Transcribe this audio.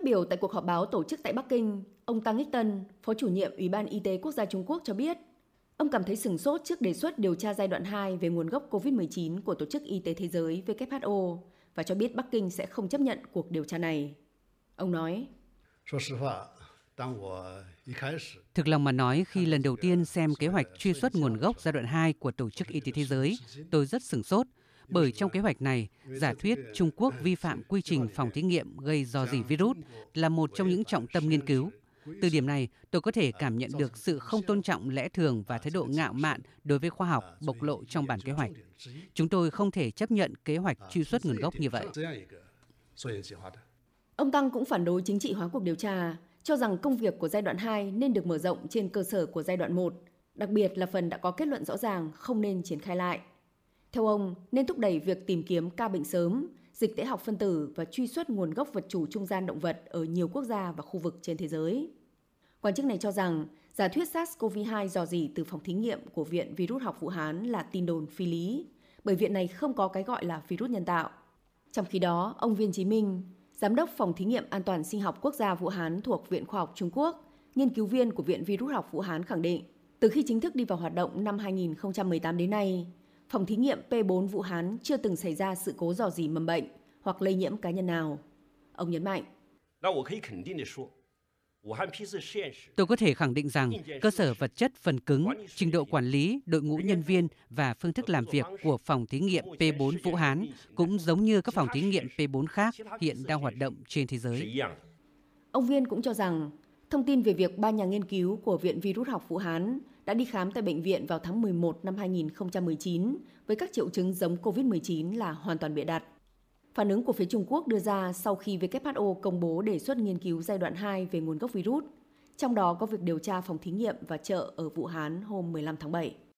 Phát biểu tại cuộc họp báo tổ chức tại Bắc Kinh, ông Tăng Ích Tân, Phó chủ nhiệm Ủy ban Y tế Quốc gia Trung Quốc cho biết, ông cảm thấy sừng sốt trước đề xuất điều tra giai đoạn 2 về nguồn gốc COVID-19 của Tổ chức Y tế Thế giới WHO và cho biết Bắc Kinh sẽ không chấp nhận cuộc điều tra này. Ông nói, Thực lòng mà nói, khi lần đầu tiên xem kế hoạch truy xuất nguồn gốc giai đoạn 2 của Tổ chức Y tế Thế giới, tôi rất sửng sốt, bởi trong kế hoạch này, giả thuyết Trung Quốc vi phạm quy trình phòng thí nghiệm gây do dỉ virus là một trong những trọng tâm nghiên cứu. Từ điểm này, tôi có thể cảm nhận được sự không tôn trọng lẽ thường và thái độ ngạo mạn đối với khoa học bộc lộ trong bản kế hoạch. Chúng tôi không thể chấp nhận kế hoạch truy xuất nguồn gốc như vậy. Ông Tăng cũng phản đối chính trị hóa cuộc điều tra, cho rằng công việc của giai đoạn 2 nên được mở rộng trên cơ sở của giai đoạn 1, đặc biệt là phần đã có kết luận rõ ràng không nên triển khai lại. Theo ông, nên thúc đẩy việc tìm kiếm ca bệnh sớm, dịch tễ học phân tử và truy xuất nguồn gốc vật chủ trung gian động vật ở nhiều quốc gia và khu vực trên thế giới. Quan chức này cho rằng giả thuyết SARS-CoV-2 dò dỉ từ phòng thí nghiệm của Viện Virus học Vũ Hán là tin đồn phi lý, bởi viện này không có cái gọi là virus nhân tạo. Trong khi đó, ông Viên Chí Minh, Giám đốc Phòng Thí nghiệm An toàn Sinh học Quốc gia Vũ Hán thuộc Viện Khoa học Trung Quốc, nghiên cứu viên của Viện Virus học Vũ Hán khẳng định, từ khi chính thức đi vào hoạt động năm 2018 đến nay, phòng thí nghiệm P4 Vũ Hán chưa từng xảy ra sự cố dò dỉ mầm bệnh hoặc lây nhiễm cá nhân nào. Ông nhấn mạnh. Tôi có thể khẳng định rằng cơ sở vật chất phần cứng, trình độ quản lý, đội ngũ nhân viên và phương thức làm việc của phòng thí nghiệm P4 Vũ Hán cũng giống như các phòng thí nghiệm P4 khác hiện đang hoạt động trên thế giới. Ông Viên cũng cho rằng thông tin về việc ba nhà nghiên cứu của Viện Virus học Vũ Hán đã đi khám tại bệnh viện vào tháng 11 năm 2019 với các triệu chứng giống COVID-19 là hoàn toàn bịa đặt. Phản ứng của phía Trung Quốc đưa ra sau khi WHO công bố đề xuất nghiên cứu giai đoạn 2 về nguồn gốc virus, trong đó có việc điều tra phòng thí nghiệm và chợ ở Vũ Hán hôm 15 tháng 7.